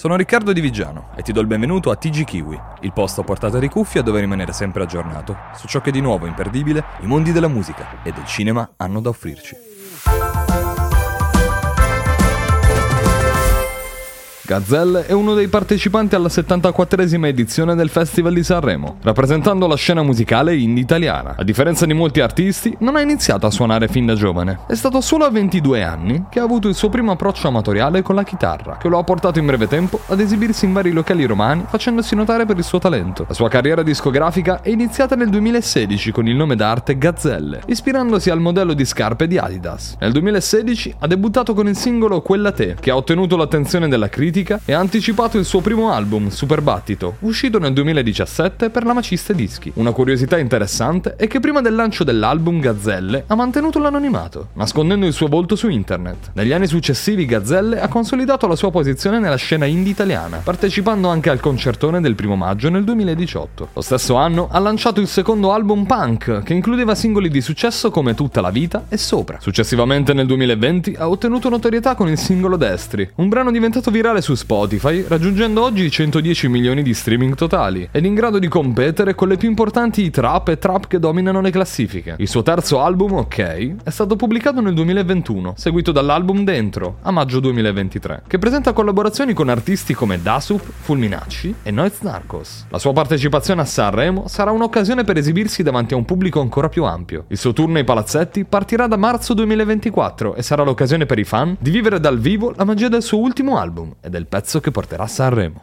Sono Riccardo Di Vigiano e ti do il benvenuto a TG Kiwi, il posto a portata di cuffia dove rimanere sempre aggiornato su ciò che di nuovo imperdibile i mondi della musica e del cinema hanno da offrirci. Gazelle è uno dei partecipanti alla 74esima edizione del Festival di Sanremo, rappresentando la scena musicale indie italiana. A differenza di molti artisti, non ha iniziato a suonare fin da giovane. È stato solo a 22 anni che ha avuto il suo primo approccio amatoriale con la chitarra, che lo ha portato in breve tempo ad esibirsi in vari locali romani facendosi notare per il suo talento. La sua carriera discografica è iniziata nel 2016 con il nome d'arte Gazzelle, ispirandosi al modello di scarpe di Adidas. Nel 2016 ha debuttato con il singolo Quella Te, che ha ottenuto l'attenzione della critica critica e ha anticipato il suo primo album, Super Battito, uscito nel 2017 per la Maciste Dischi. Una curiosità interessante è che prima del lancio dell'album Gazzelle ha mantenuto l'anonimato, nascondendo il suo volto su internet. Negli anni successivi Gazzelle ha consolidato la sua posizione nella scena indie italiana, partecipando anche al concertone del primo maggio nel 2018. Lo stesso anno ha lanciato il secondo album Punk, che includeva singoli di successo come Tutta la vita e Sopra. Successivamente nel 2020 ha ottenuto notorietà con il singolo Destri, un brano diventato virale su su Spotify, raggiungendo oggi i 110 milioni di streaming totali, ed in grado di competere con le più importanti trap e trap che dominano le classifiche. Il suo terzo album, Ok, è stato pubblicato nel 2021, seguito dall'album Dentro, a maggio 2023, che presenta collaborazioni con artisti come Dasup, Fulminacci e Noiz Narcos. La sua partecipazione a Sanremo sarà un'occasione per esibirsi davanti a un pubblico ancora più ampio. Il suo tour nei palazzetti partirà da marzo 2024 e sarà l'occasione per i fan di vivere dal vivo la magia del suo ultimo album ed è del pezzo che porterà a Sanremo.